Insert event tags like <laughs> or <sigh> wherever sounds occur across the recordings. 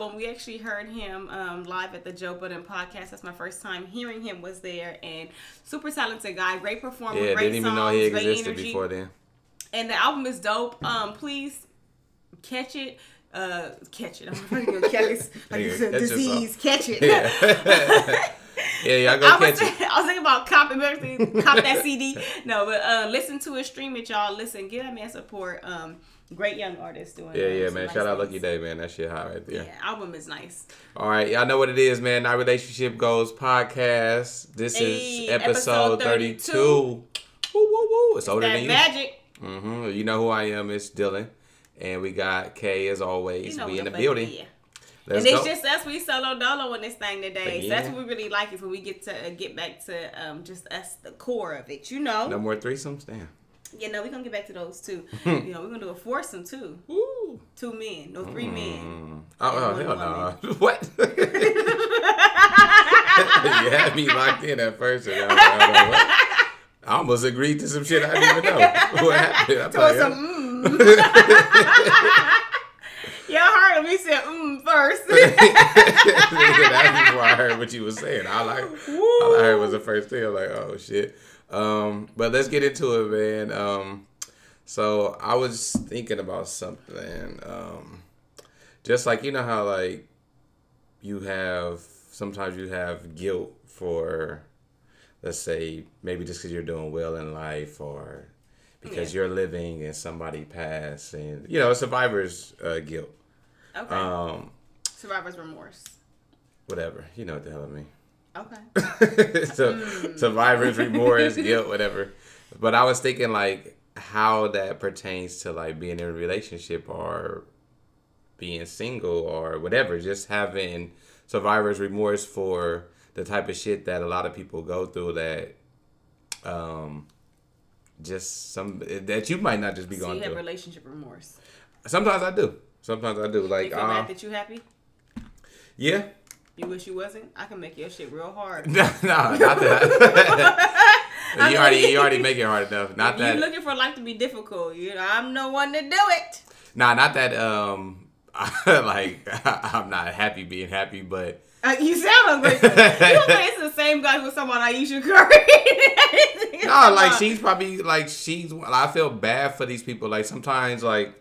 album. We actually heard him um, live at the Joe Budden podcast. That's my first time hearing him. Was there and super talented guy, great performer, yeah, great didn't songs, even know he existed before then. And the album is dope. Um, please catch it. Uh, catch it. I'm to catch it. <laughs> Like it's a disease. Catch it. Yeah. <laughs> yeah, y'all go I was, catch it. I was thinking about copying everything, cop that CD. No, but uh, listen to it, stream it, y'all. Listen, get that man support. Um, great young artist doing. Yeah, yeah, man. nice Shout out things. Lucky Day, man. That shit hot right there. Yeah, album is nice. All right, y'all know what it is, man. Our relationship goes podcast. This Hey, is episode episode 32. 32. Woo, woo, woo. It's older That than you. magic. hmm You know who I am. It's Dylan. And we got Kay as always. You know we in the building. is. Let's and go. it's just us. We solo dolo on this thing today. So that's what we really like is when we get to uh, get back to um, just us, the core of it. You know. no more threesomes? Damn. Yeah, no, we're gonna get back to those too. <laughs> you know, we're gonna do a foursome too. Woo. Two men, no three men. Mm. Oh, oh hell no. <laughs> what? <laughs> you had me locked in at first. And I, I, don't know what. I almost agreed to some shit I didn't even know. What happened? I thought, it's mm. Y'all heard me say mm first. That's before I heard what you were saying. All I, all I heard was the first thing. I'm like, oh shit. Um, but let's get into it, man. Um, so I was thinking about something. Um, just like you know how like you have sometimes you have guilt for, let's say maybe just because you're doing well in life or because Yeah. you're living and somebody passed and you know survivor's uh, guilt. okay. Um, Survivor's remorse. whatever. You know what the hell I mean. Okay. <laughs> so Mm. survivor's remorse, <laughs> guilt, whatever. But I was thinking like how that pertains to like being in a relationship or being single or whatever. Just having survivor's remorse for the type of shit that a lot of people go through that um just some that you might not just be So going you have through. relationship remorse. Sometimes I do. Sometimes I do. You Like feel uh, that you happy? yeah. You wish you wasn't? I can make your shit real hard. <laughs> no, not that. <laughs> <laughs> you already you already make it hard enough. Not that you that. looking for life to be difficult. You know, I'm no one to do it. Nah, not that. Um, like I'm not happy being happy, but Uh, you sound like you don't think it's the same guy with someone Ayesha Curry. no, like she's probably like she's. I feel bad for these people. Like sometimes, like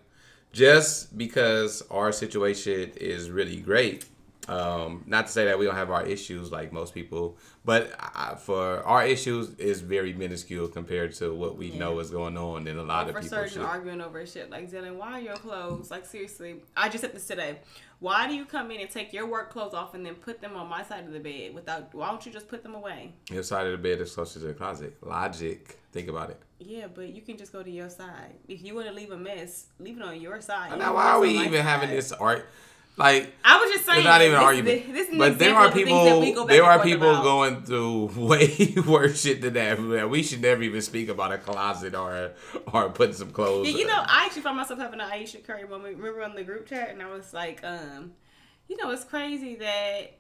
just because our situation is really great. Um, not to say that we don't have our issues like most people, but I, for our issues is very minuscule compared to what we know is going on in a lot of for people. certain arguing over shit like Dylan, why are your clothes like seriously? I just said this today. Why do you come in and take your work clothes off and then put them on my side of the bed without? Why don't you just put them away? Your side of the bed is closer to the closet. Logic. Think about it. Yeah, but you can just go to your side. If you want to leave a mess, leave it on your side. Now, why are we even having this art? Like, I was just saying. it's not even an this, argument. This, this but there are of that we people. There are people about. going through <laughs> way worse shit than that. We should never even speak about a closet or or putting some clothes. Yeah, you know, I actually found myself having an Ayesha Curry moment. Remember on the group chat, and I was like, um, you know, it's crazy that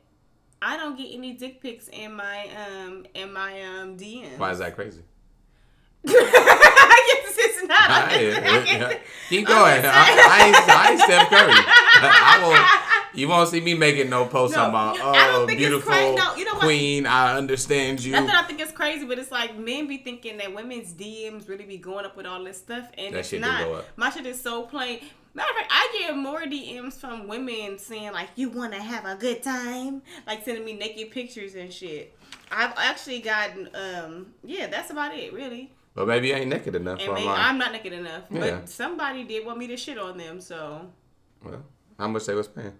I don't get any dick pics in my um in my um DMs. Why is that crazy? <laughs> I guess it's not. I- <laughs> Keep going. I, ain't, Steph Curry. <laughs> I will. You won't see me making no posts No, about you- oh beautiful no, you know what? queen. I understand you. Not that I think it's crazy, but it's like men be thinking that women's DMs really be going up with all this stuff, and That it's shit not. go up. My shit is so plain. Matter of fact, I get more DMs from women saying like, "You want to have a good time," like sending me naked pictures and shit. I've actually gotten, um, yeah, that's about it, really. But maybe I ain't naked enough And maybe. I'm not naked enough, Yeah. but somebody did want me to shit on them, so Well, how much they was paying?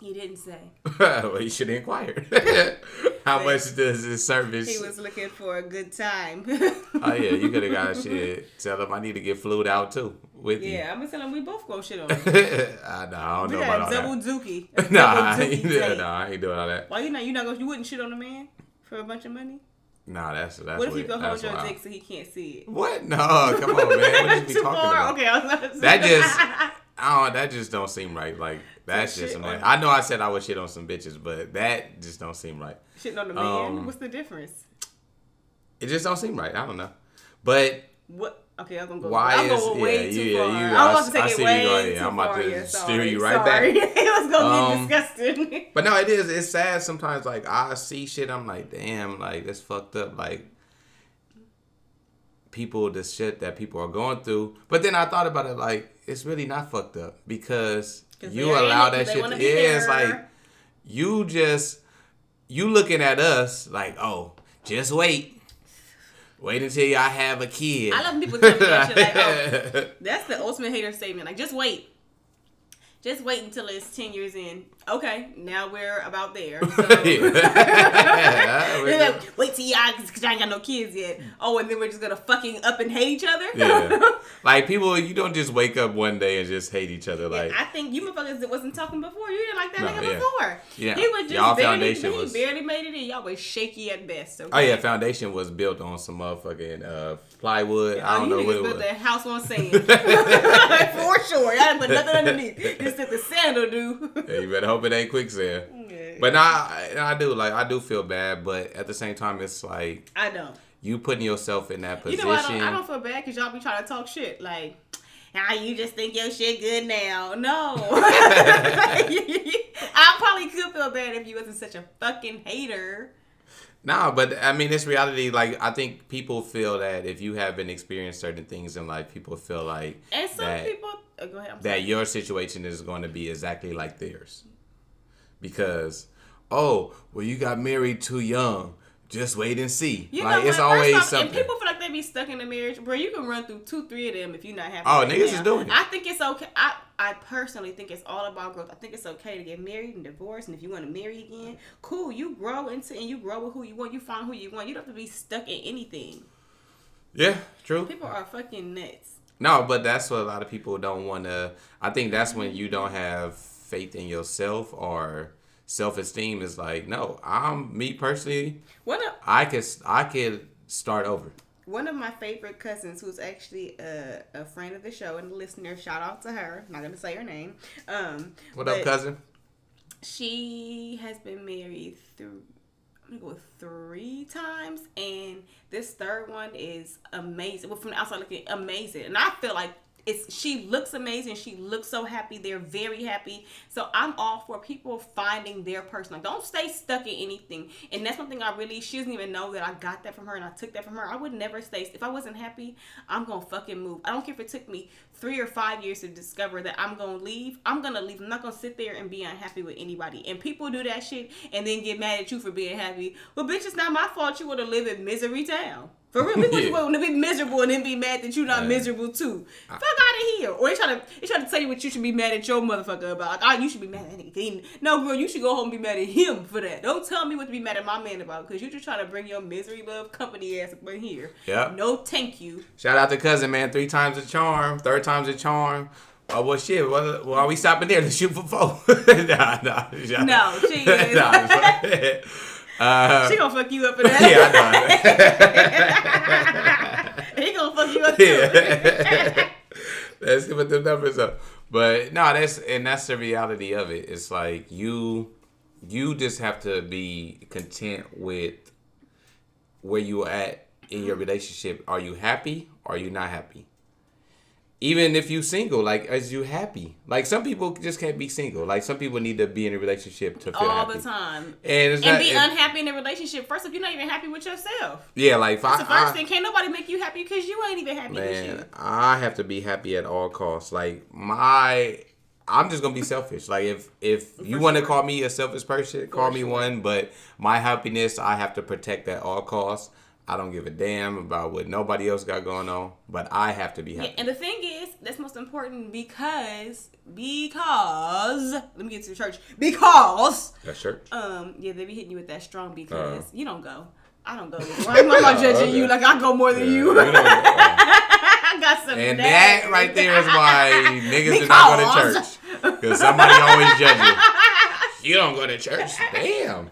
he didn't say. <laughs> well, you should inquire. <laughs> how much does this service? He was looking for a good time. <laughs> oh yeah, you could have got shit. Tell them I need to get flued out too with yeah, I'm gonna tell him we both go shit on. you. I, know, I don't We know about all double that. dookie. Nah, double I ain't, dookie date. nah, I ain't doing all that. Why you not? You not going? You wouldn't shit on a man? for a bunch of money? Nah, that's that's. What if you go hold your wild. dick so he can't see it? What? No, come on, man. What <laughs> you Too talking far? about? Okay, I was about to say. That just, <laughs> oh, that just don't seem right. Like that's just on- I know I said I would shit on some bitches, but that just don't seem right. shitting on the man. Um, What's the difference? It just don't seem right. I don't know, but What? Okay, I'm gonna go. Why I'm is- going yeah, way too you- far. yeah, you- I'm I about to take I it see you way going, yeah, too I'm about far. to yeah, steer you right sorry. back. <laughs> it was gonna Um, get disgusting. but no, it is. It's sad sometimes. Like I see shit, I'm like, damn, like that's fucked up. Like people, the shit that people are going through. But then I thought about it, like it's really not fucked up because you allow that shit. To, yeah, it's like you just you looking at us like, oh, just wait. Wait until y'all have a kid. I love people tell me that shit. Like, oh, that's the ultimate hater statement. Like, just wait. Just wait until it's ten years in. Okay, now we're about there. <laughs> So. Yeah. <laughs> Like, wait till y'all, because y'all ain't got no kids yet. Oh, and then we're just gonna fucking up and hate each other. yeah. <laughs> Like people, you don't just wake up one day and just hate each other. Like I think you motherfuckers that wasn't talking before. You didn't like that No, nigga yeah. before. Yeah. He was just Y'all barely, foundation he was- barely made it in. Y'all was shaky at best. Okay? Oh yeah, foundation was built on some motherfucking uh, plywood. I Oh, don't you know what it built was. that house on sand. Sure. Y'all didn't put nothing underneath. <laughs> Just let the sandal do. <laughs> Yeah, you better hope it ain't quicksand. Yeah. But nah, I, I do like I do feel bad, but at the same time, it's like I don't. you putting yourself in that You position. know, I don't, I don't feel bad because y'all be trying to talk shit. Like, ah, you just think your shit good now. No. <laughs> I probably could feel bad if you wasn't such a fucking hater. Nah, but I mean, it's reality. Like I think people feel that if you haven't experienced certain things in life, people feel like And some that people. Oh, go ahead. I'm that sorry. your situation is going to be exactly like theirs. Because, oh, well, you got married too young. Just wait and see. You like it's always off, something. And people feel like they be stuck in a marriage, bro. You can run through two, three of them if you're not happy. Oh, niggas now. is doing it. I think it's okay. I, I personally think it's all about growth. I think it's okay to get married and divorce, and if you want to marry again, cool. You grow into and you grow with who you want. You find who you want. You don't have to be stuck in anything. yeah, true. People are fucking nuts. No, but that's what a lot of people don't want to. I think that's when you don't have faith in yourself or self esteem. Is like, no, I'm me personally. One of I could I could start over. one of my favorite cousins, who's actually a, a friend of the show and a listener, shout out to her. I'm not gonna say her name. Um, What up, cousin? she has been married through I'm gonna go with three times, and this third one is amazing. Well, from the outside looking amazing, and I feel like it's she looks amazing. She looks so happy. They're very happy. So I'm all for people finding their person. Like, don't stay stuck in anything. And that's one thing I really. She doesn't even know that I got that from her, and I took that from her. I would never stay. If I wasn't happy, I'm gonna fucking move. I don't care if it took me three or five years to discover that I'm gonna leave. I'm gonna leave. I'm not gonna sit there and be unhappy with anybody. And people do that shit and then get mad at you for being happy. Well, bitch, it's not my fault you want to live in misery town. For real, people Yeah. want to be miserable and then be mad that you're not Yeah. miserable too. Fuck out of here. Or they try to they try to tell you what you should be mad at your motherfucker about. Like, oh, you should be mad at nigga. No, girl, you should go home and be mad at him for that. Don't tell me what to be mad at my man about because you're just trying to bring your misery love company ass up in here. Yep. No, thank you. Shout out to cousin, man. Three times a charm. Third time's a charm. Oh well, shit. Well, well, are we stopping there to shoot for four? <laughs> nah, nah. shout- No, she <laughs> is. <laughs> Nah, uh, She gonna fuck you up for that. yeah, I know. <laughs> he gonna fuck you up too. yeah. <laughs> Let's put the numbers up. But no, that's and that's the reality of it. It's like you you just have to be content with where you are at in your relationship. Are you happy? Or are you not happy? Even if you single, like is you happy? Like some people just can't be single. Like some people need to be in a relationship to feel happy. All happy. the time. And it's And not, be it- unhappy in a relationship. First, if you're not even happy with yourself, yeah, like that's the first I- thing. Can't nobody make you happy because you ain't even happy with Man. I have to be happy at all costs. Like my, I'm just gonna be selfish. Like if if you want to call me a selfish person, call me one. But my happiness, I have to protect at all costs. I don't give a damn about what nobody else got going on, but I have to be happy. Yeah, and the thing is, that's most important because because let me get to the church because That's church. um yeah they be hitting you with that strong Uh. because you don't go. I don't go. Why am I not <laughs> judging Okay. you? Like I go more than you. You uh, <laughs> I got some. and that right there is why <laughs> niggas do not go to church because somebody always judge you. You don't go to church. Damn.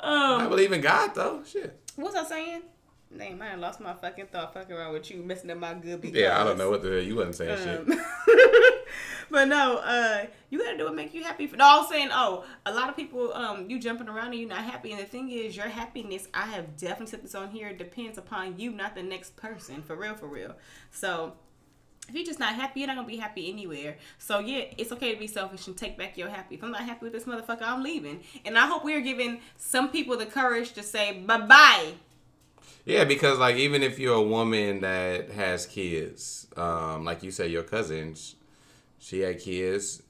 Oh I believe in God though. Shit. What was I saying? Damn, I lost my fucking thought fucking around with you, messing up my good because. Yeah, I don't know what the hell you wasn't saying shit. Um, <laughs> but no, uh, you gotta do what make you happy. No, I was saying, oh, a lot of people, um, you jumping around and you're not happy. And the thing is, your happiness, I have definitely said this on here, depends upon you, not the next person. For real, for real. So if you're just not happy, you're not gonna be happy anywhere. So yeah, it's okay to be selfish and take back your happy. If I'm not happy with this motherfucker, I'm leaving. And I hope we're giving some people the courage to say bye bye. Yeah, because like even if you're a woman that has kids, um, like you said, your cousin, she had kids.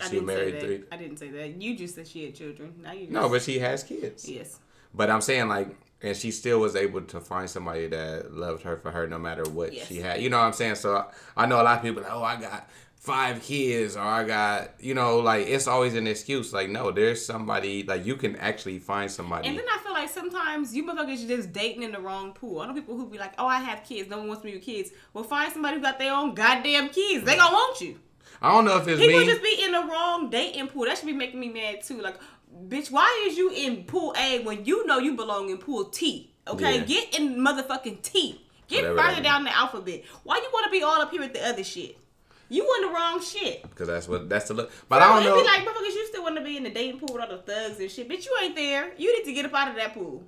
I She didn't say married that. three. I didn't say that. You just said she had children. Now you just, No, but she has kids. yes. But I'm saying like, and she still was able to find somebody that loved her for her no matter what Yes. she had. You know what I'm saying? So I know a lot of people like, oh, I got five kids or I got, you know, like it's always an excuse. Like, no, there's somebody like you can actually find somebody. And then I like sometimes you motherfuckers are just dating in the wrong pool. I know people who be like, "Oh, I have kids. No one wants me with kids." Well, find somebody who got their own goddamn kids. They gonna want you. I don't know if it's People me. just be in the wrong dating pool. That should be making me mad too. Like, bitch, why is you in pool A when you know you belong in pool T? Okay, Yeah. get in motherfucking T. Get Whatever means. down the alphabet. Why you want to be all up here with the other shit? You want the wrong shit. Because that's what that's the look. But I don't know. be like, motherfuckers, you still want to be in the dating pool with all the thugs and shit. Bitch, you ain't there. You need to get up out of that pool.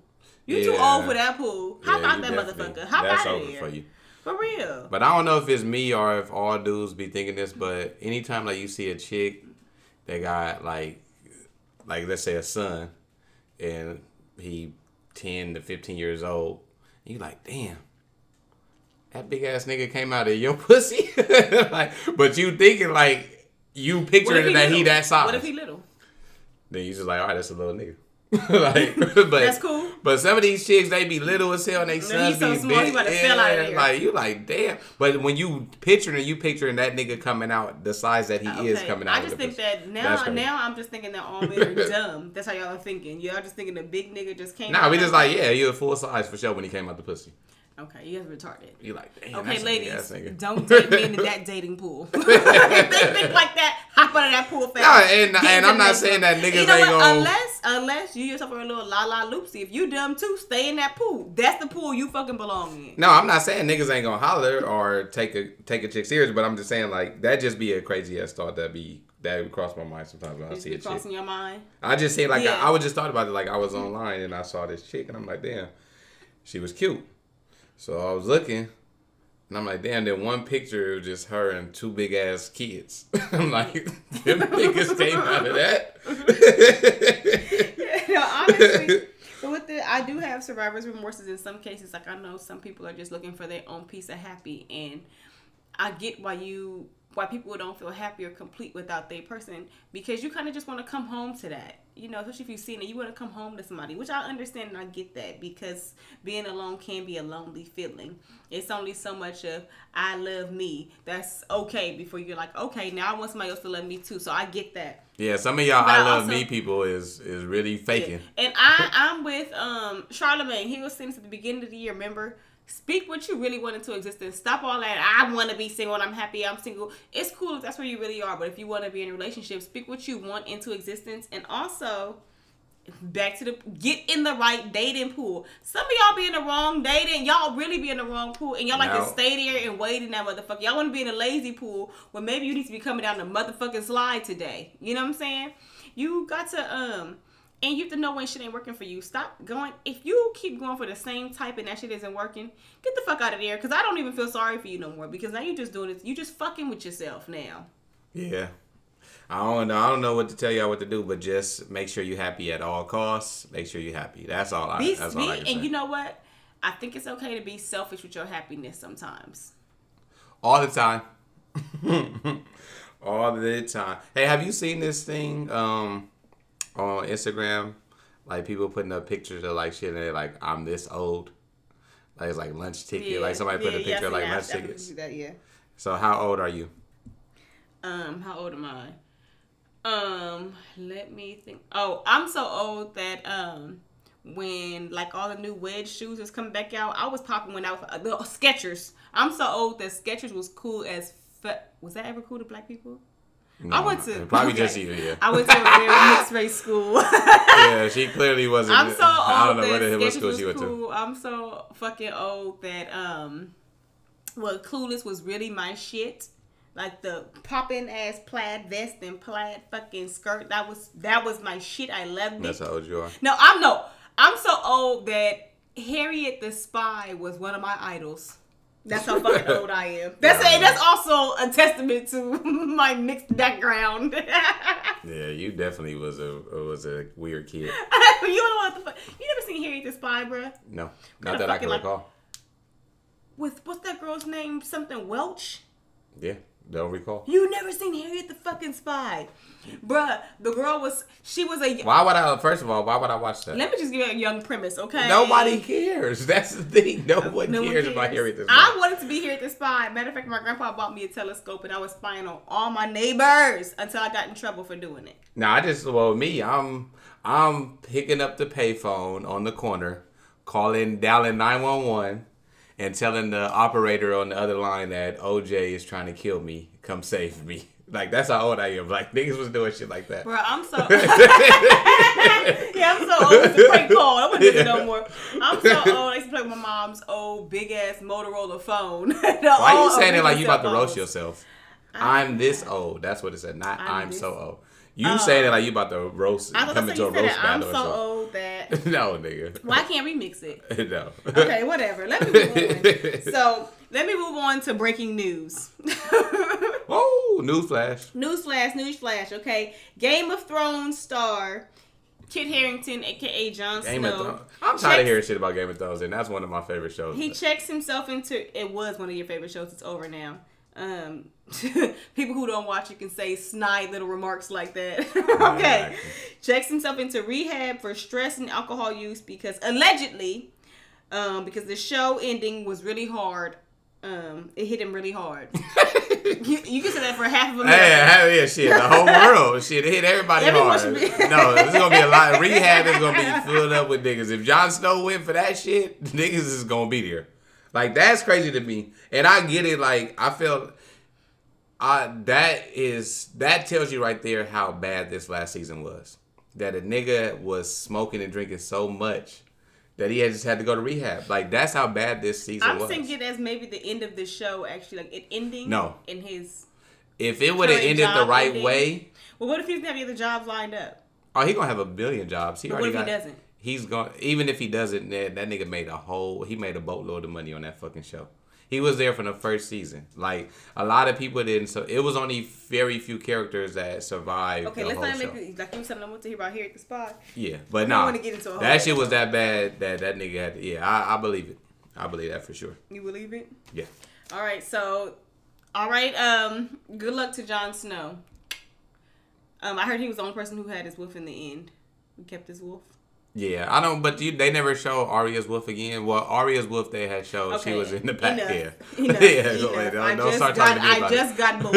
You too old for that pool. How Yeah, about that motherfucker? How That's about over it? for you. For real. But I don't know if it's me or if all dudes be thinking this. But anytime like you see a chick that got like, like let's say a son, and he ten to fifteen years old, you like, damn. That big ass nigga came out of your <laughs> pussy, like, but you thinking like you picturing that he that size. What if he little? then you just like, all right, that's a little nigga. <laughs> like, but <laughs> That's cool. But some of these chicks, they be little as hell, and they sons so be small, he big. about to fell out of there. Like you, like damn. But when you picturing, you picturing that nigga coming out the size that he uh, is coming out. I just think that now, now I'm just thinking that all men are dumb. That's how y'all are thinking. Y'all just thinking the big nigga just came. Nah, we just like, yeah, you a full size for sure when he came out the pussy. Okay, you guys retarded. You like, damn. Okay, ladies, don't date me into that dating pool. <laughs> if they think <laughs> like that, hop out of that pool fast. Nah, and- and I'm not saying that niggas you know ain't gonna- Unless, unless you yourself are a little la la loopsy. If you dumb too, stay in that pool. That's the pool you fucking belong in. No, I'm not saying niggas ain't gonna holler or take a take a chick serious, but I'm just saying like that just be a crazy ass thought that be that would cross my mind sometimes when I see a chick. crossing your mind. I just say like Yeah. I, I would just thought about it like I was online and I saw this chick and I'm like, damn, she was cute. So I was looking and I'm like, damn, that one picture was just her and two big ass kids. <laughs> I'm like, them niggas came out of that. <laughs> no, honestly. But with the, I do have survivor's remorses in some cases. Like I know some people are just looking for their own piece of happy, and I get why you why people don't feel happy or complete without their person because you kind of just want to come home to that. You know, especially if you've seen it, you want to come home to somebody, which I understand and I get that because being alone can be a lonely feeling. It's only so much of I love me that's okay before you're like, okay, now I want somebody else to love me too. So I get that. yeah, some of y'all But I love also- me people is is really faking. And I, I'm with um Charlemagne. He was at the beginning of the year. Remember, speak what you really want into existence. Stop all that. I want to be single and I'm happy. I'm single. It's cool if that's where you really are. But if you want to be in a relationship, speak what you want into existence. And also, back to the get in the right dating pool. Some of y'all be in the wrong dating. Y'all really be in the wrong pool, and y'all like to stay there and wait in that motherfucker. Y'all want to be in a lazy pool where maybe you need to be coming down the motherfucking slide today. You know what I'm saying? You got to um. And you have to know when shit ain't working for you. Stop going. If you keep going for the same type and that shit isn't working, get the fuck out of there. Cause I don't even feel sorry for you no more. Because now you just doing this. You just fucking with yourself now. Yeah. I don't know. I don't know what to tell y'all what to do, but just make sure you're happy at all costs. Make sure you're happy. That's all I. Be, that's be I and say. you know what? I think it's okay to be selfish with your happiness sometimes. all the time. <laughs> all the time. Hey, have you seen this thing um on Instagram? Like people putting up pictures of like shit and they're like, I'm this old. Like it's like lunch ticket. like somebody put a picture of like lunch tickets. That, yeah. So how old are you? Um, how old am I? Um, let me think. Oh, I'm so old that um, when like all the new wedge shoes was coming back out, I was popping when I was uh, the Skechers. I'm so old that Skechers was cool as. Fu- was that ever cool to black people? I went to probably okay. just you. Yeah. I went to a very <laughs> mixed race school. yeah, she clearly wasn't. <laughs> I'm so old I don't know that what the hell Skechers school she went to. I'm so fucking old that um, well, Clueless was really my shit. Like the popping ass plaid vest and plaid fucking skirt. That was that was my shit. I loved it. That's how old you are. No, I'm no. I'm so old that Harriet the Spy was one of my idols. That's how fucking old I am. <laughs> That's a, that's also a testament to <laughs> my mixed background. <laughs> Yeah, you definitely was a was a weird kid. you don't know what the fuck. You never seen Harriet the Spy, bruh? No, not that I can like- recall. With what's that girl's name? Something Welch. Yeah, don't recall. You never seen Harriet the fucking Spy, bruh? The girl was she was a. Why would I? First of all, why would I watch that? Let me just give you a young premise, okay? Nobody cares. <laughs> That's the thing. No one No one cares about Harriet the Spy. I wanted to be Harriet the Spy. Matter of fact, my grandpa bought me a telescope and I was spying on all my neighbors until I got in trouble for doing it. Now I just well me, I'm I'm picking up the payphone on the corner, calling dialing nine one one, and telling the operator on the other line that OJ is trying to kill me. Come save me. <laughs> Like that's how old I am. Like niggas was doing shit like that. Bro, I'm so <laughs> <laughs> yeah, I'm so old. It's a prank call. I wouldn't do it no more. I'm so old. I used to play with my mom's old big ass Motorola phone. Why are you saying it like you about to roast yourself? I'm this old. That's what it said. Not I'm I'm, so old. You saying it like you about to roast, I was come into say a roast that I'm battle so or old that <laughs> no, nigga. why can't we mix it? <laughs> no. Okay, whatever. Let me move on. <laughs> So let me move on to breaking news. Whoa, newsflash. Newsflash, newsflash, okay. Game of Thrones star Kit Harington, aka Jon Game Snow. of Thrones. I'm tired of hearing shit about Game of Thrones, and that's one of my favorite shows. He checks himself into it was one of your favorite shows. It's over now. Um, <laughs> people who don't watch it can say snide little remarks like that. <laughs> okay, checks himself into rehab for stress and alcohol use because allegedly, um, because the show ending was really hard. Um, it hit him really hard. <laughs> you, you can say that for half of America. Hey, yeah, shit. The whole world, shit. It hit everybody Everyone hard. be- no, there's gonna be a lot. Rehab is gonna be filled up with niggas. If Jon Snow went for that shit, niggas is gonna be there. Like that's crazy to me, and I get it. Like I feel, I that is that tells you right there how bad this last season was. That a nigga was smoking and drinking so much that he had just had to go to rehab. Like that's how bad this season was. I'm was. thinking as maybe the end of the show, actually, like it ending. No. In his. if it would have ended the right ending. way. Well, what if he doesn't have any other jobs lined up? Oh, he gonna have a billion jobs. He But what already if he got. doesn't? He's going. to Even if he doesn't, that, that nigga made a whole. He made a boatload of money on that fucking show. He was there from the first season. Like a lot of people didn't. So it was only very few characters that survived Okay, the let's not make it like you something I want to hear about here at the spot. Yeah, but don't nah, wanna get into that shit was that bad that that nigga had. To, Yeah, I, I believe it. I believe that for sure. You believe it? Yeah. All right, so, all right. Um, good luck to Jon Snow. Um, I heard he was the only person who had his wolf in the end. Who kept his wolf. Yeah, I don't. But you, they never show Arya's wolf again. Well, Arya's wolf they had showed she was in the back. enough, <laughs> <laughs> Yeah, Enough, yeah. enough. Don't, don't start got, talking to me about I just it. got <laughs> bored.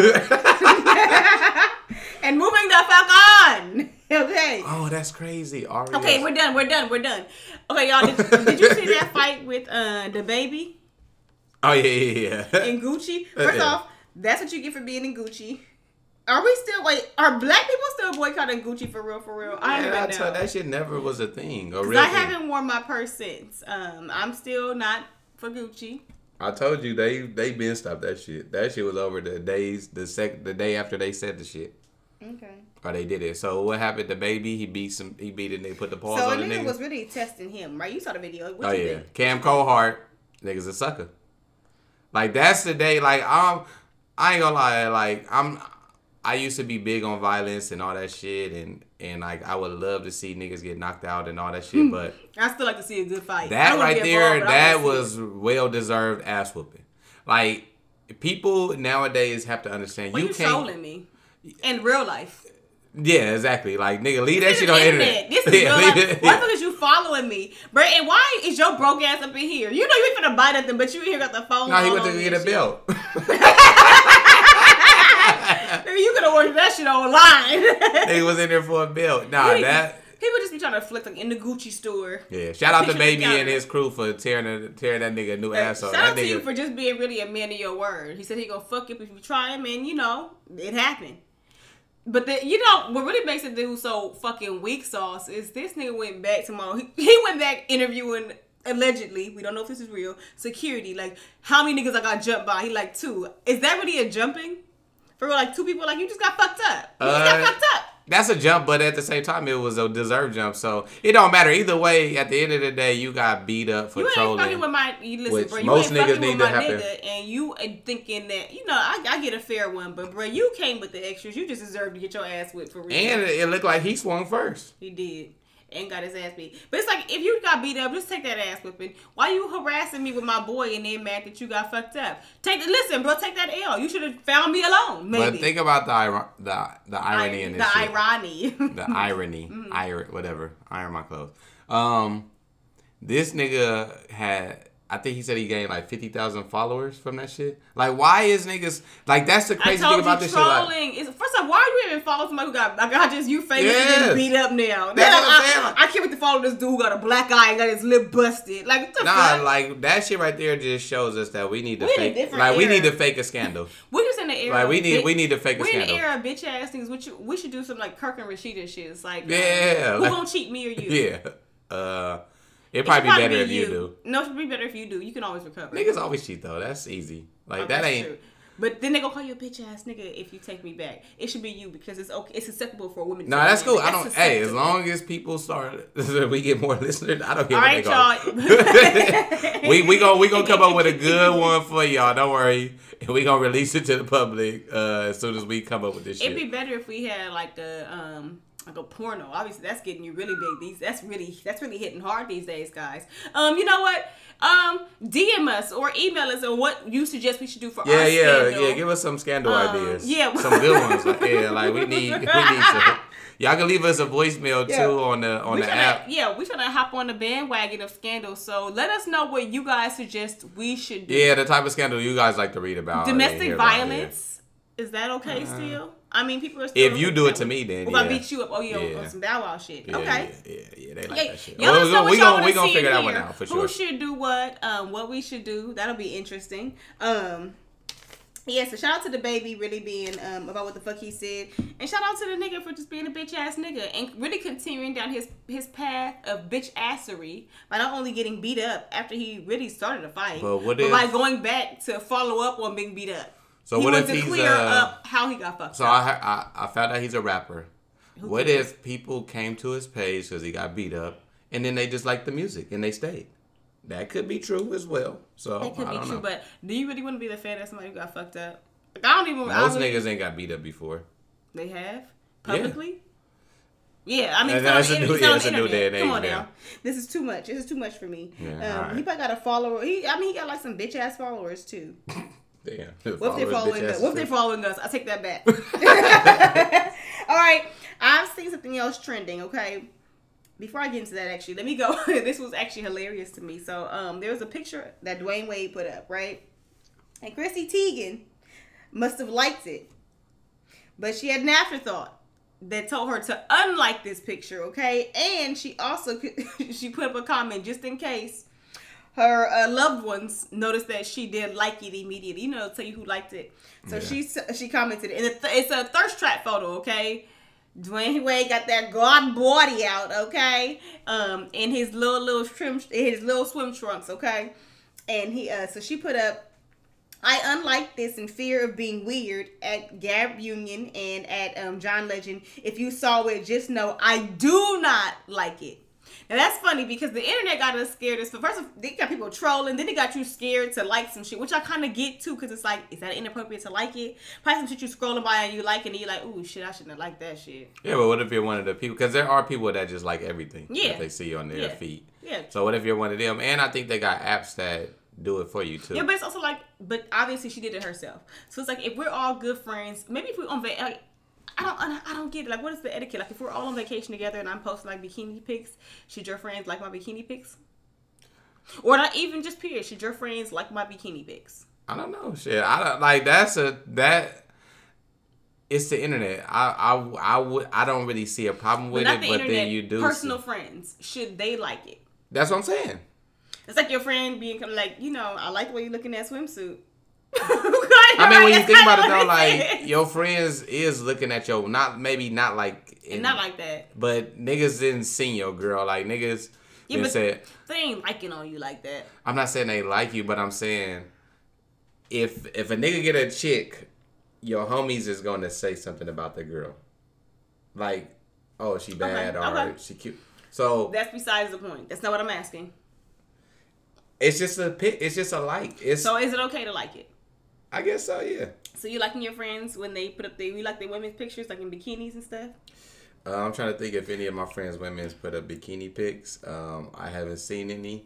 and moving the fuck on. Okay. Oh, that's crazy. Arya. Okay, we're done. We're done. We're done. Okay, y'all. Did, did you see that fight with uh the baby Oh yeah, yeah, yeah. in Gucci? First Yeah. off, that's what you get for being in Gucci. Are we still wait? Are black people still boycotting Gucci for real? For real? I don't Man, I know. that shit never was a thing. A 'Cause real I haven't worn my purse since. Um, I'm still not for Gucci. I told you they they been stopped that shit. That shit was over the days the sec the day after they said the shit. Okay. Or they did it. So what happened? The baby he beat some he beat it. and They put the paws So on the nigga was really testing him, right? You saw the video. What oh you yeah, think? Cam Coldheart, niggas a sucker. Like that's the day. Like I'm, I ain't gonna lie. Like I'm, I used to be big on violence and all that shit, and and like I would love to see niggas get knocked out and all that shit, hmm. but. I still like to see a good fight. That right there, I that was well deserved ass whooping. Like people nowadays have to understand. Well, you you can't. trolling me in real life. Yeah, exactly. Like nigga, leave that shit on the internet. internet. This is <laughs> Yeah, real life. it- Why the fuck is you following me, bro? And why is your broke ass up in here? You know you ain't finna buy nothing, but you in here got the phone. No, he went to get a belt. <laughs> <laughs> <laughs> Nigga, you could have ordered that shit online. <laughs> he was in there for a belt. Nah, People- that. People just be trying to flick like in the Gucci store. Yeah, shout out to baby and his crew for tearing a, tearing that nigga a new ass off. Shout That out to you for just being really a man of your word. He said he gonna fuck you if you try him, and you know it happened. But the, you know what really makes it do so fucking weak sauce is this nigga went back tomorrow. He, <laughs> he went back interviewing allegedly. We don't know if this is real. Security, like how many niggas I got jumped by? He like two. Is that really a jumping? For real, like two people, like you just got fucked up. You just Uh, got fucked up. That's a jump, but at the same time, it was a deserved jump. So it don't matter either way. At the end of the day, you got beat up for You ain't trolling. fucking with my. You listen, bro. You most ain't niggas fucking need with my happen. nigga, and you thinking that you know I, I get a fair one, but bro, you came with the extras. You just deserve to get your ass whipped for real. and it looked like he swung first. He did. And got his ass beat. But it's like if you got beat up, just take that ass whipping. Why you harassing me with my boy and then mad that you got fucked up? Take the listen, bro. Take that L. You should have found me alone. Maybe. But think about the the the irony in the this. shit. irony. the <laughs> irony, Mm-hmm. ir- whatever, iron my clothes. Um, this nigga had, I think he said he gained like fifty thousand followers from that shit. Like, why is niggas like that's the crazy thing about this shit? Like, is first of all, why are you even following somebody who got like I just you famous and getting beat up now? That's Then what I'm I, saying. I, I can't wait to follow this dude who got a black eye and got his lip busted. Like what the nah, fuck? like that shit right there just shows us that we need to We in a fake, like we need to fake a scandal. <laughs> we're just in the era. Like we need, bit- we need to fake a We're in the era of bitch ass things. Should, we should do some like Kirk and Rasheeda shit. It's like, Yeah, who like- gonna cheat me or you? <laughs> Yeah, uh, it'd It probably be better if you do. No, it'd be better if you do. You can always recover. Niggas always cheat though. That's easy. Like Oh, that ain't. true. But then they gonna call you a bitch ass nigga if you take me back. It should be you because it's okay. It's acceptable for a woman. to No, take that's cool. I don't. Hey, as long as people start, <laughs> we get more <laughs> listeners. I don't care All what right, y'all. <laughs> we we gonna we gonna come up with a good one for y'all. Don't worry, and we gonna release it to the public uh, as soon as we come up with this shit. It'd be better if we had like a um like a porno. Obviously, that's getting you really big. These that's really that's really hitting hard these days, guys. Um, you know what? Um, DM us or email us on what you suggest we should do for yeah, our yeah, scandal. yeah. Give us some scandal Um, ideas. yeah. <laughs> some good ones. Like, yeah, like we need we need to. <laughs> Y'all can leave us a voicemail Yeah. too on the on we the app. Yeah, we trying to hop on the bandwagon of scandal. So let us know what you guys suggest we should do. Yeah, the type of scandal you guys like to read about. Domestic hear about, yeah. violence. Is that okay still? I mean, people are still. If you do it to me, then If I beat you up, oh yeah, Yeah. on some Bow Wow shit. Yeah, okay. Yeah, yeah, they like that shit. y'all Well, let us know what we gonna we gonna figure that one out for sure. Who should do what? Um, what we should do? That'll be interesting. Um, yeah. So shout out to the baby really being um about what the fuck he said, and shout out to the nigga for just being a bitch ass nigga and really continuing down his his path of bitch assery by not only getting beat up after he really started a fight, But what by if- going back to follow up on being beat up. So he what if to he's, clear uh, up how he got fucked up? So. I, I I found out he's a rapper. Who what cares? if people came to his page because he got beat up, and then they just liked the music and they stayed? That could be true as well. So That could I be true, know. but do you really want to be the fan of somebody who got fucked up? Like, I don't even. Most really- niggas ain't got beat up before. They have publicly. Yeah, I mean, Yeah, it's that's a new- yeah, it's a new day and Come on age now, this is too much. This is too much for me. Yeah, um, alright. He probably got a follower. He, I mean, he got like some bitch ass followers too. <laughs> Damn. What if they're following us? What if they're following us? I take that back. <laughs> <laughs> All right, I've seen something else trending. Okay, before I get into that, actually, let me go. <laughs> this was actually hilarious to me. So, um, there was a picture that Dwyane Wade put up, right? And Chrissy Teigen must have liked it, but she had an afterthought that told her to unlike this picture. Okay, and she also she put up a comment just in case her uh, loved ones noticed that she did like it immediately. You know, tell you who liked it. So Yeah. she she commented, and it's a thirst trap photo. Okay, Dwyane Wade got that god body out. Okay, um, in his little little trim, his little swim trunks. Okay, and he uh, so she put up. I unlike this in fear of being weird at Gab Union and at um, John Legend. If you saw it, just know I do not like it. Now that's funny because the internet got us scared. As first, they got people trolling, then they got you scared to like some shit, which I kind of get too, because it's like, is that inappropriate to like it? Probably some shit you scrolling by and you like, it and you're like, ooh, shit, I shouldn't have liked that shit. Yeah, but what if you're one of the people? Because there are people that just like everything Yeah. that they see on their Yeah. feed. Yeah. So what if you're one of them? And I think they got apps that do it for you too. Yeah, but it's also like, but obviously she did it herself. So it's like if we're all good friends, maybe if we're on vacation, like, I don't, I don't- get it. Like, what is the etiquette? Like, if we're all on vacation together and I'm posting like bikini pics, should your friends like my bikini pics? Or not even just period. Should your friends like my bikini pics? I don't know. Shit, I don't like that's a that. It's the internet. I I I would I don't really see a problem with But it, the but internet. then you do. personal see- friends should they like it? That's what I'm saying. It's like your friend being like, you know, I like the way you're looking at swimsuit. <laughs> <laughs> <laughs> I mean, when you think about it though, like your friends is looking at your not maybe not like in, not like that. but niggas didn't see your girl. Like niggas Yeah, but said. they ain't liking on you like that. I'm not saying they like you, but I'm saying if if a nigga get a chick, your homies is gonna say something about the girl, like, oh she bad or okay. she cute. So That's besides the point. That's not what I'm asking. it's just a. It's just a like. It's So is it okay to like it? I guess so. Yeah. So you liking your friends when they put up their you like their women's pictures like in bikinis and stuff? Uh, I'm trying to think if any of my friends' women's put up bikini pics. Um, I haven't seen any.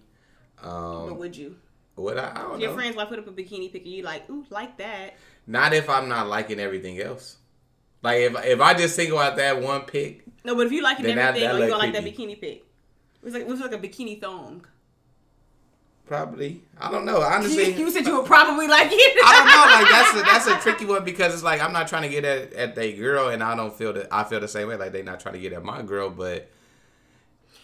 Um, would you? what I, I don't If your know. friends might put up a bikini picture, you like, ooh, like that. Not if I'm not liking everything else. Like if if I just single out that one pic, No, but if you liking Then that- everything, that or you like that bikini pic. It was like it was like a bikini thong. Probably I don't know. Honestly, you said you would probably like it. I don't know. Like that's a, that's a <laughs> tricky one because it's like I'm not trying to get at at they girl, and I don't feel that I feel the same way. Like they not trying to get at my girl, but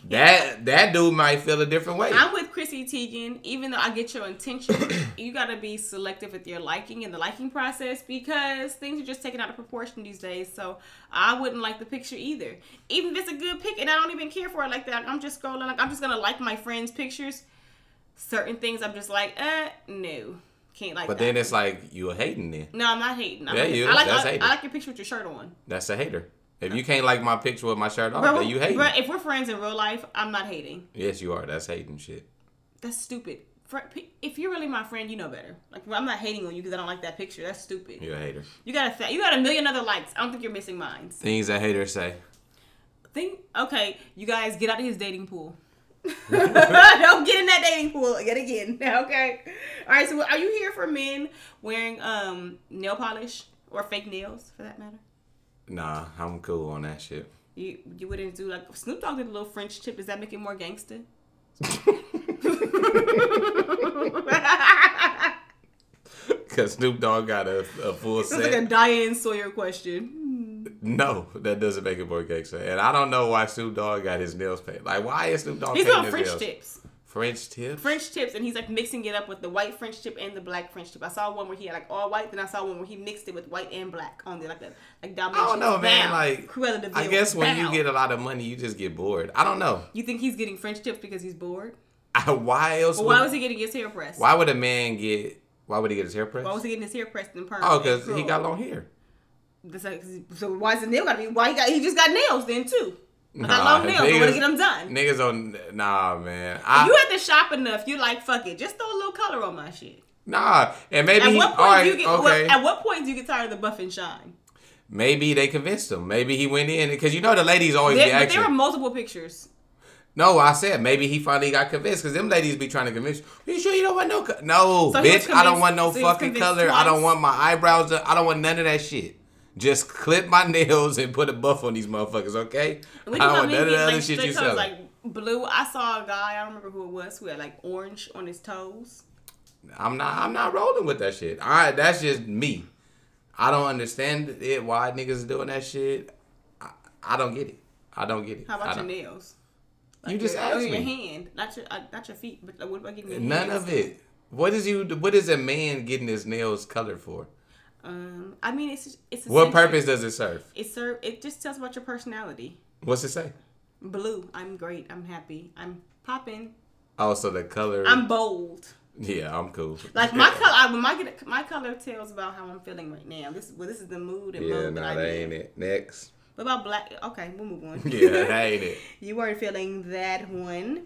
that that dude might feel a different way. I'm with Chrissy Teigen. Even though I get your intention, <coughs> you gotta be selective with your liking in the liking process because things are just taken out of proportion these days. So I wouldn't like the picture either. Even if it's a good pic and I don't even care for it like that. I'm just scrolling. Like I'm just gonna like my friends' pictures. Certain things I'm just like, uh, no, can't like. but that. then it's like you a hating then. no, I'm not hating. I'm Yeah, you I like. That's I, hating. I like your picture with your shirt on. That's a hater. If you can't like my picture with my shirt off, Bro, then you hate. bro, if we're friends in real life, I'm not hating. Yes, you are. That's hating shit. That's stupid. If you're really my friend, you know better. Like I'm not hating on you because I don't like that picture. That's stupid. You're a hater. You got a you got a million other likes. I don't think you're missing mine. Things that haters say. Think okay, you guys get out of his dating pool. <laughs> don't get in that dating pool yet again. <laughs> Okay. All right. So are you here for men wearing um nail polish or fake nails for that matter? Nah, I'm cool on that shit. You you wouldn't do like Snoop Dogg did a little French tip. Does that make it more gangster? <laughs> Cause Snoop Dogg got a, a full It's set. like a Diane Sawyer question. No, that doesn't make it more gangster. And I don't know why Snoop Dogg got his nails painted. Like, why is Snoop Dogg He's on French nails? tips. French tips. French tips, and he's like mixing it up with the white French tip and the black French tip. I saw one where he had like all white, then I saw one where he mixed it with white and black on there, like a like I don't know, man. Like, Cruella de I guess when you get a lot of money, you just get bored. I don't know. you think he's getting French tips because he's bored? <laughs> why else? Well, would, why was he getting his hair pressed? why would a man get? Why would he get his hair pressed? Why was he getting his hair pressed in perm? oh, because he got long hair. Like- so why is the nail gotta be? Why he got? He just got nails then too. I got Nah, long nails. I want to get them done. Niggas on nah, man. I, you at the shop enough, you like fuck it. Just throw a little color on my shit. nah, and maybe At what point right, do you get? okay. What, at what point do you get tired of the buff and shine? maybe they convinced him. Maybe he went in because you know the ladies always There, be but there were multiple pictures. No, I said maybe he finally got convinced because them ladies be trying to convince you. You sure you don't want no? Co-? No, So bitch, I don't want no so fucking color. I don't want my eyebrows. To, I don't want none of that shit. Just clip my nails and put a buff on these motherfuckers, okay? When I you don't know want none of the other like shit you selling. like blue. I saw a guy. I don't remember who it was who had like orange on his toes. I'm not. I'm not rolling with that shit. All right, that's just me. I don't understand it. Why niggas doing that shit? I, I don't get it. I don't get it. How about your nails? You just your, asked your me. hand, not your uh, not your feet, but what about getting your None hands? of it. What is you? What is a man getting his nails colored for? Um, I mean, it's it's What purpose does it serve? It serve. It just tells about your personality. What's it say? Blue. I'm great. I'm happy. I'm popping. Oh, so the color. I'm bold. yeah, I'm cool. Like my <laughs> color, I, when my get- my color tells about how I'm feeling right now. This well, this is the mood and Yeah, mode that I'm that in. ain't it. Next. What about black? Okay, we'll move on. Yeah, that <laughs> ain't it. You weren't feeling that one.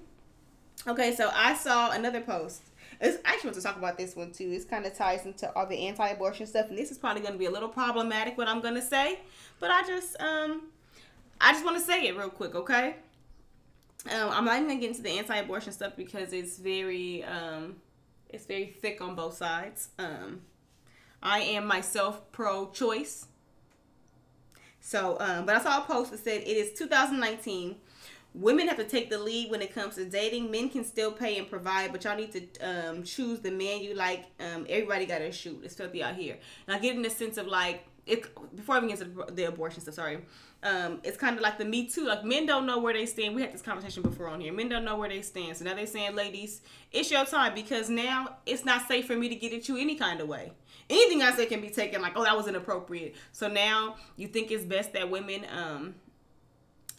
Okay, so I saw another post. It's, I actually want to talk about this one too. It's kind of ties into all the anti-abortion stuff, and this is probably going to be a little problematic what I'm going to say, but I just um, I just want to say it real quick, okay? Um, I'm not even gonna get into the anti-abortion stuff because it's very um, it's very thick on both sides. Um, I am myself pro-choice. So, um, but I saw a post that said it is 2019. Women have to take the lead when it comes to dating. Men can still pay and provide, but y'all need to um, choose the man you like. Um, everybody got to shoot. It's filthy out here. And I get in the sense of like, it before I even get to the abortion stuff. Sorry, um, it's kind of like the Me Too. Like men don't know where they stand. We had this conversation before on here. Men don't know where they stand. So now they're saying, ladies, it's your time because now it's not safe for me to get at you any kind of way. Anything I say can be taken like, oh, that was inappropriate. So now you think it's best that women um,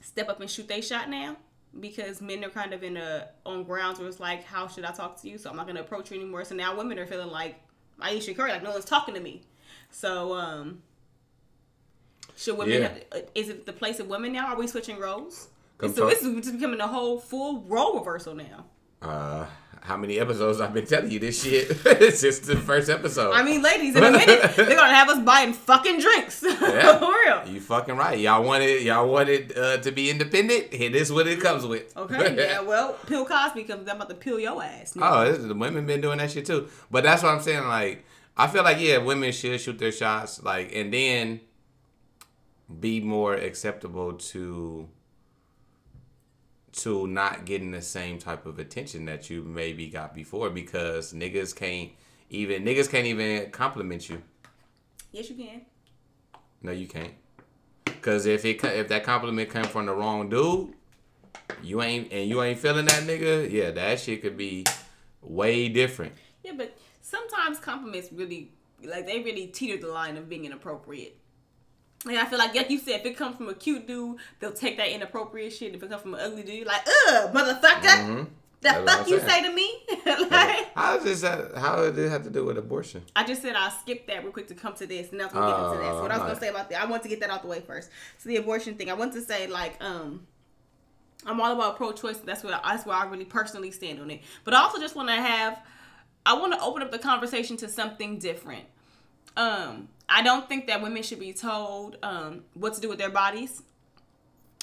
step up and shoot their shot now because men are kind of in a on grounds where it's like, how should I talk to you? So I'm not gonna approach you anymore. So now women are feeling like Ayesha Curry, like no one's talking to me. So um, should women? Yeah. Have, uh, is it the place of women now? Are we switching roles? Come so talk- this is just becoming a whole full role reversal now. Uh, how many episodes I've been telling you this shit? <laughs> it's just the first episode. I mean, ladies, in a minute they're gonna have us buying fucking drinks. <laughs> Yeah. For real. You fucking right. Y'all wanted y'all wanted uh, to be independent. Here, this is what it comes with. Okay, <laughs> yeah. Well, Bill Cosby comes. I'm about to peel your ass. nigga. Oh, this is, the women been doing that shit too. But that's what I'm saying. Like, I feel like yeah, women should shoot their shots. Like, and then be more acceptable to to not getting the same type of attention that you maybe got before because niggas can't even niggas can't even compliment you. Yes, you can. No, you can't. Cause if it if that compliment come from the wrong dude, you ain't and you ain't feeling that nigga. Yeah, that shit could be way different. Yeah, but sometimes compliments really, like, they really teeter the line of being inappropriate. And I feel like, like you said, if it comes from a cute dude, they'll take that inappropriate shit. If it comes from an ugly dude, like, ugh, motherfucker, Mhm. the That's fuck you say to me? <laughs> like, How does this have, how did it have to do with abortion? I just said I'll skip that real quick to come to this, and I was gonna get into that. So what I was Oh, gonna say about that, I want to get that out the way first. So the abortion thing, I want to say like, um, I'm all about pro-choice. That's what that's where I really personally stand on it. But I also just want to have, I want to open up the conversation to something different. Um, I don't think that women should be told um what to do with their bodies.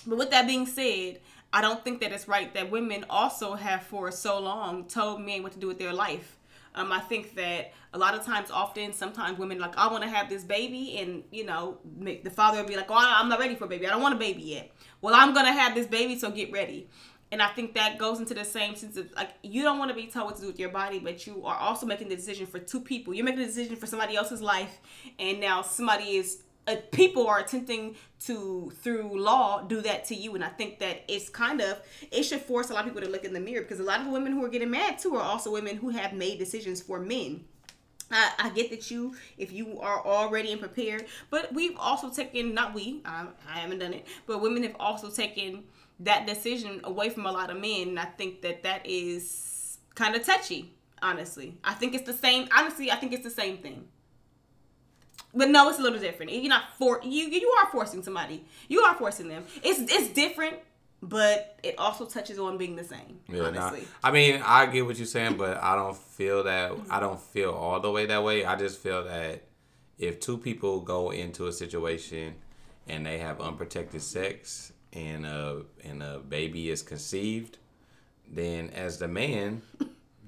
But with that being said, I don't think that it's right that women also have for so long told men what to do with their life. Um, I think that a lot of times, often, sometimes women like, I want to have this baby, and you know, the father will be like, Oh, I'm not ready for a baby. I don't want a baby yet. Well, I'm gonna have this baby, so get ready. And I think that goes into the same sense of like you don't want to be told what to do with your body, but you are also making the decision for two people. You're making a decision for somebody else's life, and now somebody is uh, people are attempting to through law do that to you and i think that it's kind of it should force a lot of people to look in the mirror because a lot of the women who are getting mad too are also women who have made decisions for men I, I get that you, if you are already and prepared, but we've also taken, not we, I, I haven't done it, but women have also taken that decision away from a lot of men. And I think that that is kind of touchy, honestly. I think it's the same, honestly, I think it's the same thing. But no, it's a little different. You're not for you. You are forcing somebody. You are forcing them. It's it's different, but it also touches on being the same. Yeah, nah. honestly, I mean, I get what you're saying, but I don't feel that. I don't feel all the way that way. I just feel that if two people go into a situation and they have unprotected sex and a and a baby is conceived, then as the man,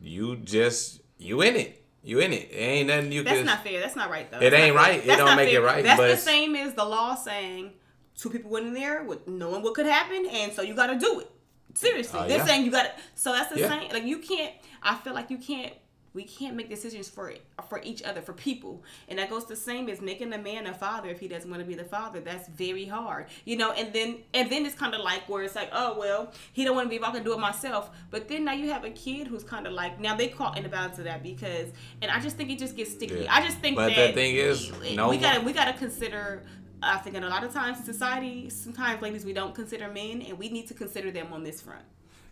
you just you in it. You in it. It ain't nothing you can That's can. not fair. That's not right though. It ain't fair. right. It don't make it right, That's but the same as the law saying two people went in there with knowing what could happen, and so you got to do it. Seriously, Uh, they're yeah. saying you got to. So that's the Yeah. same. Like you can't. I feel like you can't. We can't make decisions for for each other for people, and that goes the same as making a man a father if he doesn't want to be the father. That's very hard, you know. And then and then it's kind of like where it's like, oh well, he don't want to be. If I can do it myself, but then now you have a kid who's kind of like now they caught in the balance of that because, and I just think it just gets sticky. Yeah. I just think But the that thing is, we, no we gotta we gotta consider. I think in a lot of times in society, sometimes ladies we don't consider men, and we need to consider them on this front.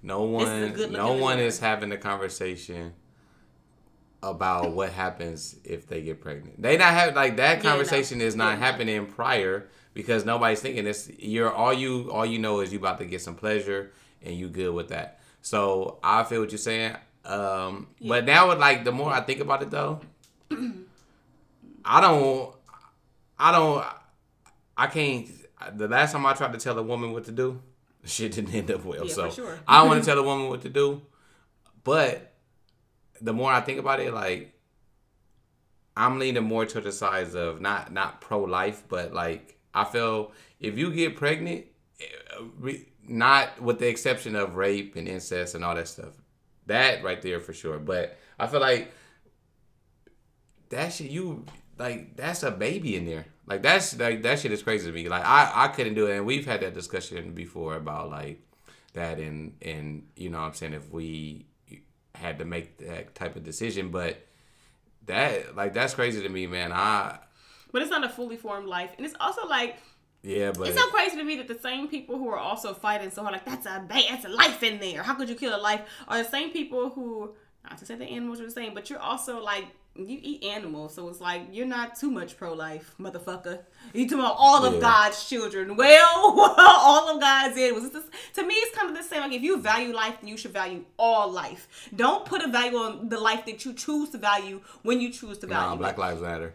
No This is a one, no one is having the conversation about what happens if they get pregnant. They not have like that Yeah, no. conversation is not Yeah, happening prior because nobody's thinking this. You're all you all you know is you about to get some pleasure and you good with that. So I feel what you're saying. Um, but now with like the more I think about it though, I don't, I don't, I can't. The last time I tried to tell a woman what to do, <laughs> shit didn't end up well. Yeah, so sure. I don't want to tell a woman what to do. But the more I think about it, like I'm leaning more to the sides of not not pro life, but like I feel if you get pregnant, eh, not with the exception of rape and incest and all that stuff, that right there for sure. But I feel like that shit you like that's a baby in there. Like that's like that shit is crazy to me. Like I I couldn't do it, and we've had that discussion before about like that, and and you know what I'm saying if we had to make that type of decision, but that like that's crazy to me, man. I But it's not a fully formed life, and it's also like yeah, but it's so crazy to me that the same people who are also fighting so hard, like that's a ba- that's a life in there. How could you kill a life? Are the same people who not to say the animals are the same, but you're also like you eat animals, so it's like you're not too much pro life, motherfucker. You talking about all of Yeah. God's children? Well, <laughs> all of God's animals. It's just, to me, it's kind of the same. Like if you value life, then you should value all life. Don't put a value on the life that you choose to value when you choose to value. Black Lives Matter.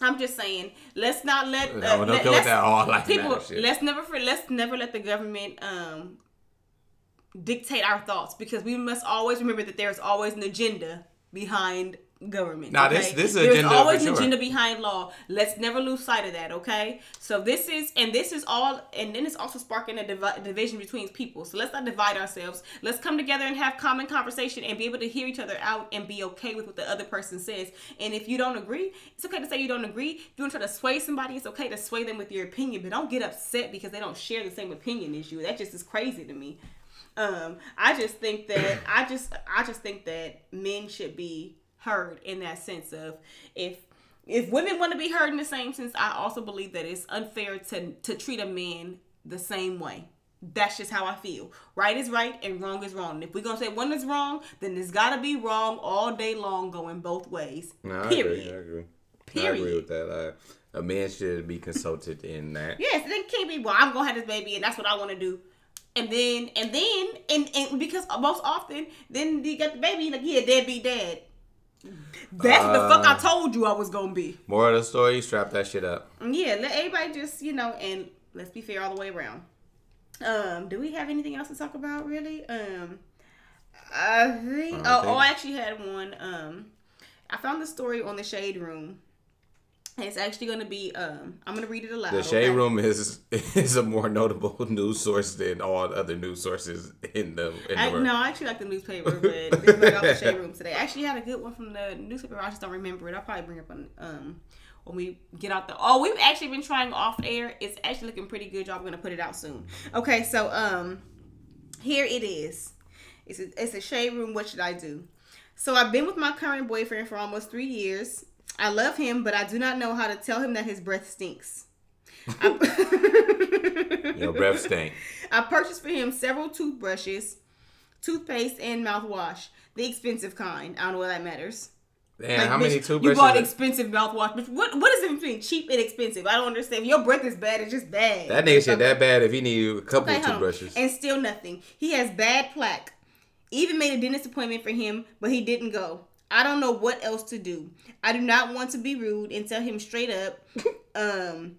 I'm just saying, let's not let No, uh, don't let let's, that all life people. Let's never for let's never let the government um dictate our thoughts because we must always remember that there's always an agenda behind government. This- okay? this is there's agenda always an sure. agenda behind law. Let's never lose sight of that. Okay, so this is and this is all, and then it's also sparking a divi- division between people. So let's not divide ourselves. Let's come together and have common conversation and be able to hear each other out and be okay with what the other person says. And if you don't agree, it's okay to say you don't agree. If you want to try to sway somebody, it's okay to sway them with your opinion, but don't get upset because they don't share the same opinion as you. That just is crazy to me. Um, I just think that I just I just think that men should be heard in that sense of if if women want to be heard in the same sense, I also believe that it's unfair to to treat a man the same way. That's just how I feel. Right is right and wrong is wrong. And if we're gonna say one is wrong, then it's gotta be wrong all day long, going both ways. No, I Period. agree. I agree. I agree with that. Like, a man should be consulted in that. Yes, then can't be. Well, I'm gonna have this baby, and that's what I want to do. And then, and then, and and because most often, then you got the baby, like yeah, deadbeat dad. That's what the fuck I Uh. told you I was gonna be. More of the story, strap that shit up. Yeah, let everybody just you know, and let's be fair all the way around. Um, do we have anything else to talk about? Really? Um, I think. I Oh, don't oh, I actually had one. Um, I found the story on the Shade Room. It's actually gonna be. Um, I'm gonna read it aloud. The Shade okay? Room is is a more notable <laughs> news source than all other news sources in the in I, world. no, I actually like the newspaper, but this bring out the shade room today. I actually had a good one from the newspaper. I just don't remember it. I'll probably bring it up on um when we get out the. Oh, we've actually been trying off air. It's actually looking pretty good. Y'all, we're gonna put it out soon. Okay, so um, here it is. It's a, it's a shade room. What should I do? So I've been with my current boyfriend for almost three years. I love him, but I do not know how to tell him that his breath stinks. I- <laughs> <laughs> Your breath stink. I purchased for him several toothbrushes, toothpaste, and mouthwash. The expensive kind. I don't know why that matters. Damn, Like, how many bitch, toothbrushes? You bought expensive mouthwash. But what what is difference between cheap and expensive? I don't understand. If your breath is bad, it's just bad. that nigga shit that bad if he need a couple Okay, of toothbrushes. And still nothing. He has bad plaque. Even made a dentist appointment for him, but he didn't go. I don't know what else to do. I do not want to be rude and tell him straight up. <laughs> um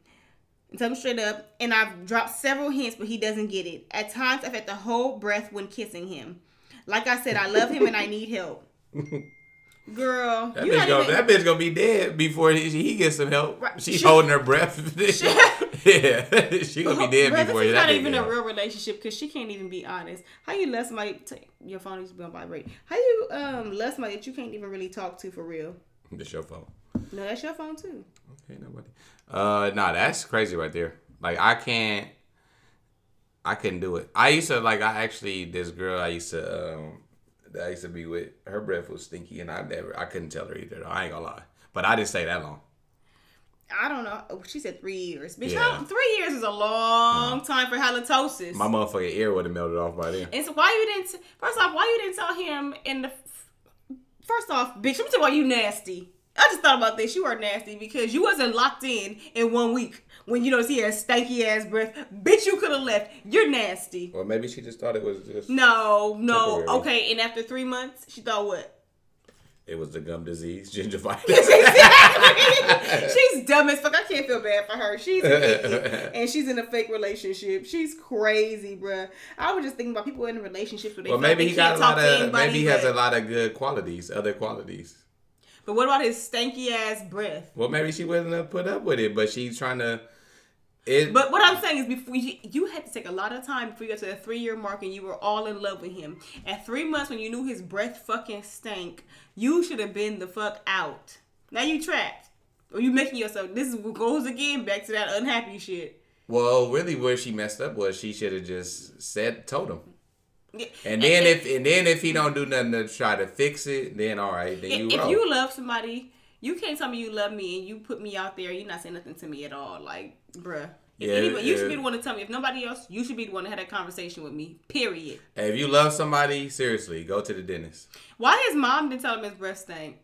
and tell him straight up. And I've dropped several hints, but he doesn't get it. At times I've had to hold breath when kissing him. Like I said, I love him and I need help. <laughs> Girl, That bitch, gonna, even- that bitch gonna be dead before he, he gets some help. Right. She's She- holding her breath. <laughs> <laughs> yeah, <laughs> she gonna be dead before this is not even a help. real relationship because she can't even be honest. How you let somebody take your phone used to be on vibrate? How you um let somebody that you can't even really talk to for real? Just your phone. No, that's your phone too. Okay, nobody. Uh, nah, that's crazy right there. Like I can't. I couldn't do it. I used to like. I actually this girl I used to um that I used to be with. Her breath was stinky, and I never. I couldn't tell her either. Though. I ain't gonna lie. But I didn't stay that long. I don't know. Oh, She said three years. Bitch, Yeah. three years is a long uh-huh. time for halitosis. My motherfucking ear would have melted off by then. and so why you didn't? First off, why you didn't tell him in the? First off, bitch, let me tell you why you nasty. I just thought about this. You are nasty because you wasn't locked in in one week when you don't see a stanky ass breath. Bitch, you could have left. You're nasty. Or maybe she just thought it was just. No, no. Temporary. Okay, and after three months, she thought what? It was the gum disease, gingivitis. <laughs> <laughs> she's dumb as fuck. I can't feel bad for her. She's and she's in a fake relationship. She's crazy, bruh. I was just thinking about people in relationships where they well, maybe he got a lot of. anybody, Maybe he has but, a lot of good qualities, other qualities. But what about his stanky ass breath? Well, maybe she wasn't gonna put up with it, but she's trying to. It, But what I'm saying is, before you, you had to take a lot of time before you got to the three year mark, and you were all in love with him. At three months, when you knew his breath fucking stank, you should have been the fuck out. Now you trapped. Or you making yourself? This goes again back to that unhappy shit. Well, really, where she messed up was she should have just said, told him. Yeah. And then if and then if he don't do nothing to try to fix it, then all right, then you if roll. you love somebody, you can't tell me you love me and you put me out there. You're not saying nothing to me at all. Like, bruh. If Yeah, anybody, you should be the one to tell me. If nobody else, you should be the one to have that conversation with me. Period. Hey, if you love somebody, seriously, go to the dentist. Why his mom didn't tell him his breath stank?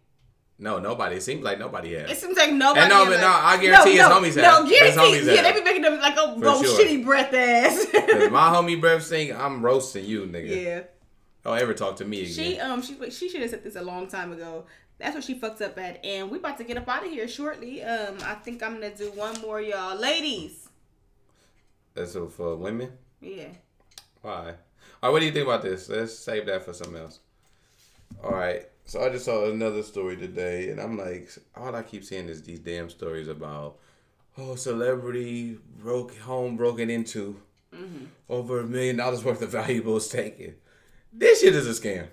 No, nobody. It seems like nobody It has. seems like nobody. And no, but no, I guarantee his homies have. No, have. His guarantee. homies yeah, have. they be making them like a go sure. shitty breath ass. <laughs> My <laughs> homie breath stink, I'm roasting you, nigga. yeah. Don't ever talk to me again. She um she she should have said this a long time ago. That's what she fucked up at, and we about to get up out of here shortly. Um, I think I'm gonna do one more, y'all, ladies. That's for women. Yeah. Why? All right, what do you think about this? Let's save that for something else. All right. So I just saw another story today, and I'm like, all I keep seeing is these damn stories about, oh, celebrity broke home broken into, mm-hmm. over a million dollars worth of valuables taken. This shit is a scam.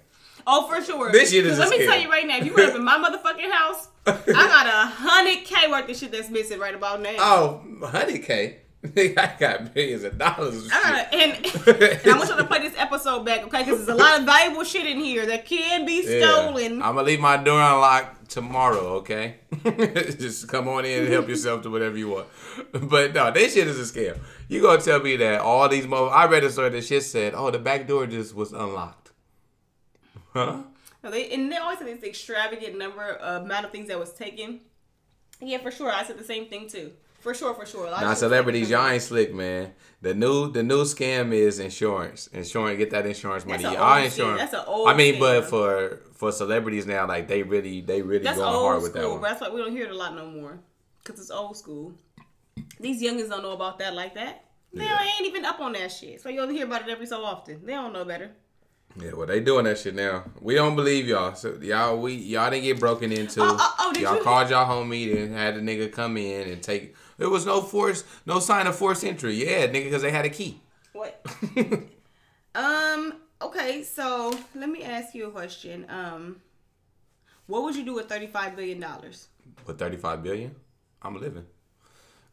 Oh, for sure. This shit is Let me scam. tell you right now, if you were up in my <laughs> motherfucking house, I got a hundred k worth of shit that's missing right about now. Oh, honey K. <laughs> I got millions of dollars. Of I shit. gotta, and, <laughs> and I want y'all to play this episode back, okay? Because there's a lot of valuable shit in here that can be stolen. I'm gonna leave my door unlocked tomorrow, okay? <laughs> Just come on in and help yourself to whatever you want. But no, this shit is a scam. You gonna tell me that all these mo I read a story that shit said, oh, the back door just was unlocked. Huh? No, they, and they always say this extravagant number uh, amount of things that was taken. Yeah, for sure. I said the same thing too. For sure, for sure. A lot of Now celebrities, y'all ain't slick, man. The new the new scam is insurance. Insurance, get that insurance money. That's a Y'all old insurance. scam. That's a old I mean, but for for celebrities now, like they really they really That's going hard with that one. that's why we don't hear it a lot no more. Because it's old school. These youngins don't know about that like that. They Yeah. ain't even up on that shit. So you only hear about it every so often. They don't know better. Yeah, well, they doing that shit now. We don't believe y'all. So y'all, we y'all didn't get broken into. Oh, oh, oh, y'all you- called y'all homie and had the nigga come in and take. There was no force, no sign of forced entry. Yeah, nigga, because they had a key. What? <laughs> um. Okay. So let me ask you a question. Um. What would you do with thirty-five billion dollars? With thirty five billion, I'm living.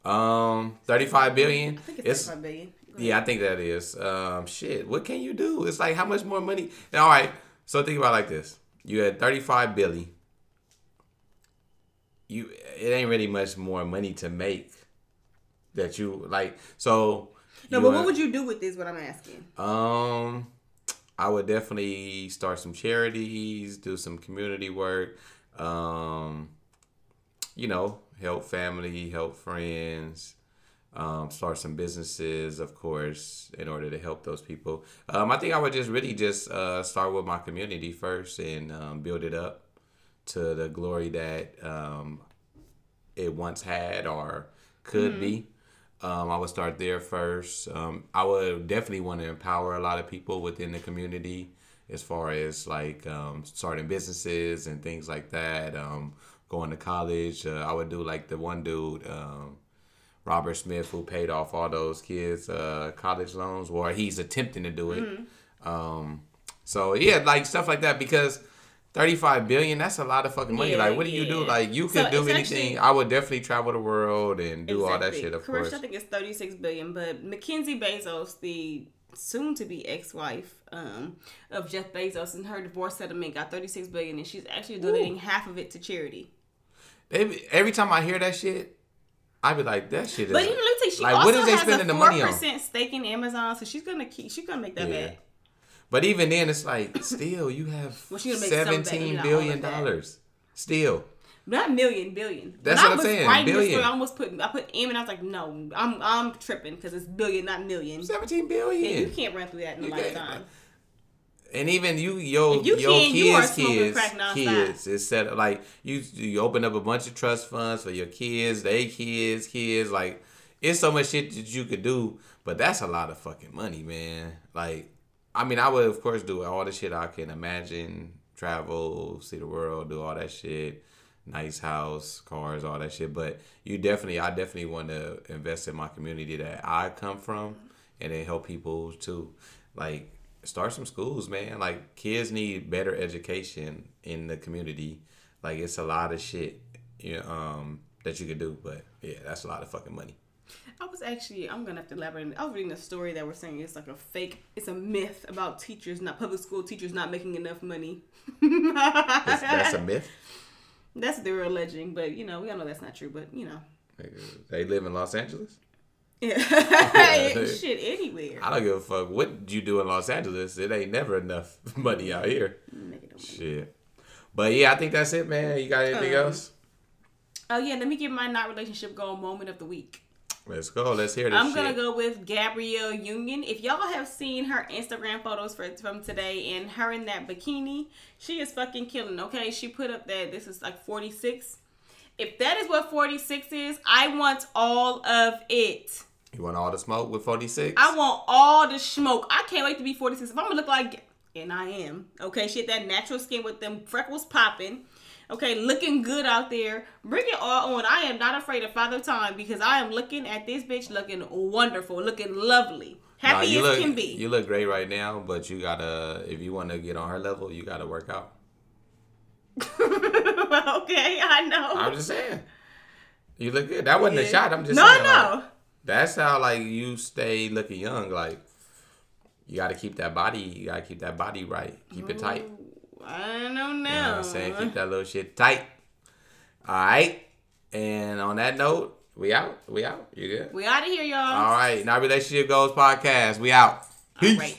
Um, thirty five billion. I think it's It's thirty-five billion. Yeah, I think that is. Um, shit. What can you do? It's like how much more money? All right. So think about it like this: you had thirty five billion. You it ain't really much more money to make. That you like so. No, but want- what would you do with this? What I'm asking. Um, I would definitely start some charities, do some community work. Um, you know, help family, help friends. Um, start some businesses, of course, in order to help those people. Um, I think I would just really just uh, start with my community first and um, build it up to the glory that um, it once had or could be. Um, I would start there first. Um, I would definitely want to empower a lot of people within the community as far as like um, starting businesses and things like that. Um, going to college. Uh, I would do like the one dude, um, Robert Smith, who paid off all those kids' uh, college loans, or he's attempting to do it. Um, so yeah, like stuff like that because. 35 billion that's a lot of fucking money. Yeah, like what do you do? like you So could do anything. actually- i would definitely travel the world and do all that shit of Commercial, course. I think it's 36 billion, but Mackenzie Bezos, the soon to be ex-wife um, of Jeff Bezos, and her divorce settlement got 36 billion, and she's actually donating half of it to charity. They every time I hear that shit, I be like, that shit is. But you know, let me tell you, she Like, also what is they has spending a the four money on? percent stake in Amazon, so she's gonna keep, she's gonna make that Yeah. back. but even then, it's like still you have Well, she gonna make some back, seventeen billion all of that. dollars. Still, Not million, billion. That's when what I I'm was saying, writing billion. story, I almost put I put M, and I was like, no, I'm I'm tripping because it's billion, not million. Seventeen billion. Yeah, you can't run through that in a lifetime. And even you, yo, you yo, can, you kids, kids, kids. It's set like you. You open up a bunch of trust funds for your kids, they kids, kids. Like it's so much shit that you could do, but that's a lot of fucking money, man. Like, I mean, I would of course do all the shit I can imagine, travel, see the world, do all that shit, nice house, cars, all that shit. But you definitely, I definitely want to invest in my community that I come from, and then help people too. Like start some schools, man. Like kids need better education in the community. Like it's a lot of shit, you know, um, that you could do. But yeah, that's a lot of fucking money. I was actually, I'm gonna have to elaborate. I was reading a story that we're saying it's like a fake, it's a myth about teachers, not public school teachers, not making enough money. That's, that's a <laughs> myth. That's what they were alleging, but you know, we all know that's not true. But you know, They live in Los Angeles. Yeah, <laughs> <laughs> shit, anywhere. I don't give a fuck what you do in Los Angeles. It ain't never enough <laughs> money out here. Shit. But yeah, I think that's it, man. You got anything Um, else? Oh yeah, let me give my not relationship goal moment of the week. Let's go. Let's hear this I'm gonna go with Gabrielle Union. If y'all have seen her Instagram photos for, from today and her in that bikini, she is fucking killing. Okay, she put up that this is like 46. If that is what 46 is, I want all of it. You want all the smoke with 46? I want all the smoke. I can't wait to be 46. If I'm gonna look like, and I am, okay, she had that natural skin with them freckles popping. Okay, looking good out there. Bring it all on. I am not afraid of Father Time because I am looking at this bitch looking wonderful, looking lovely. Nah, Happy you as look, can be. You look great right now, but you gotta, if you want to get on her level, you gotta work out. <laughs> <laughs> okay, I know. I'm just saying. You look good. That wasn't a shot. I'm just no, saying. no. like, that's how like you stay looking young. Like you gotta keep that body. You gotta keep that body right. Keep it tight. I don't know You know now. what I'm saying? Keep that little shit tight. All right. And on that note, we out. We out. You good? We out of here, y'all. All right. Now relationship goals podcast. We out. Peace. right.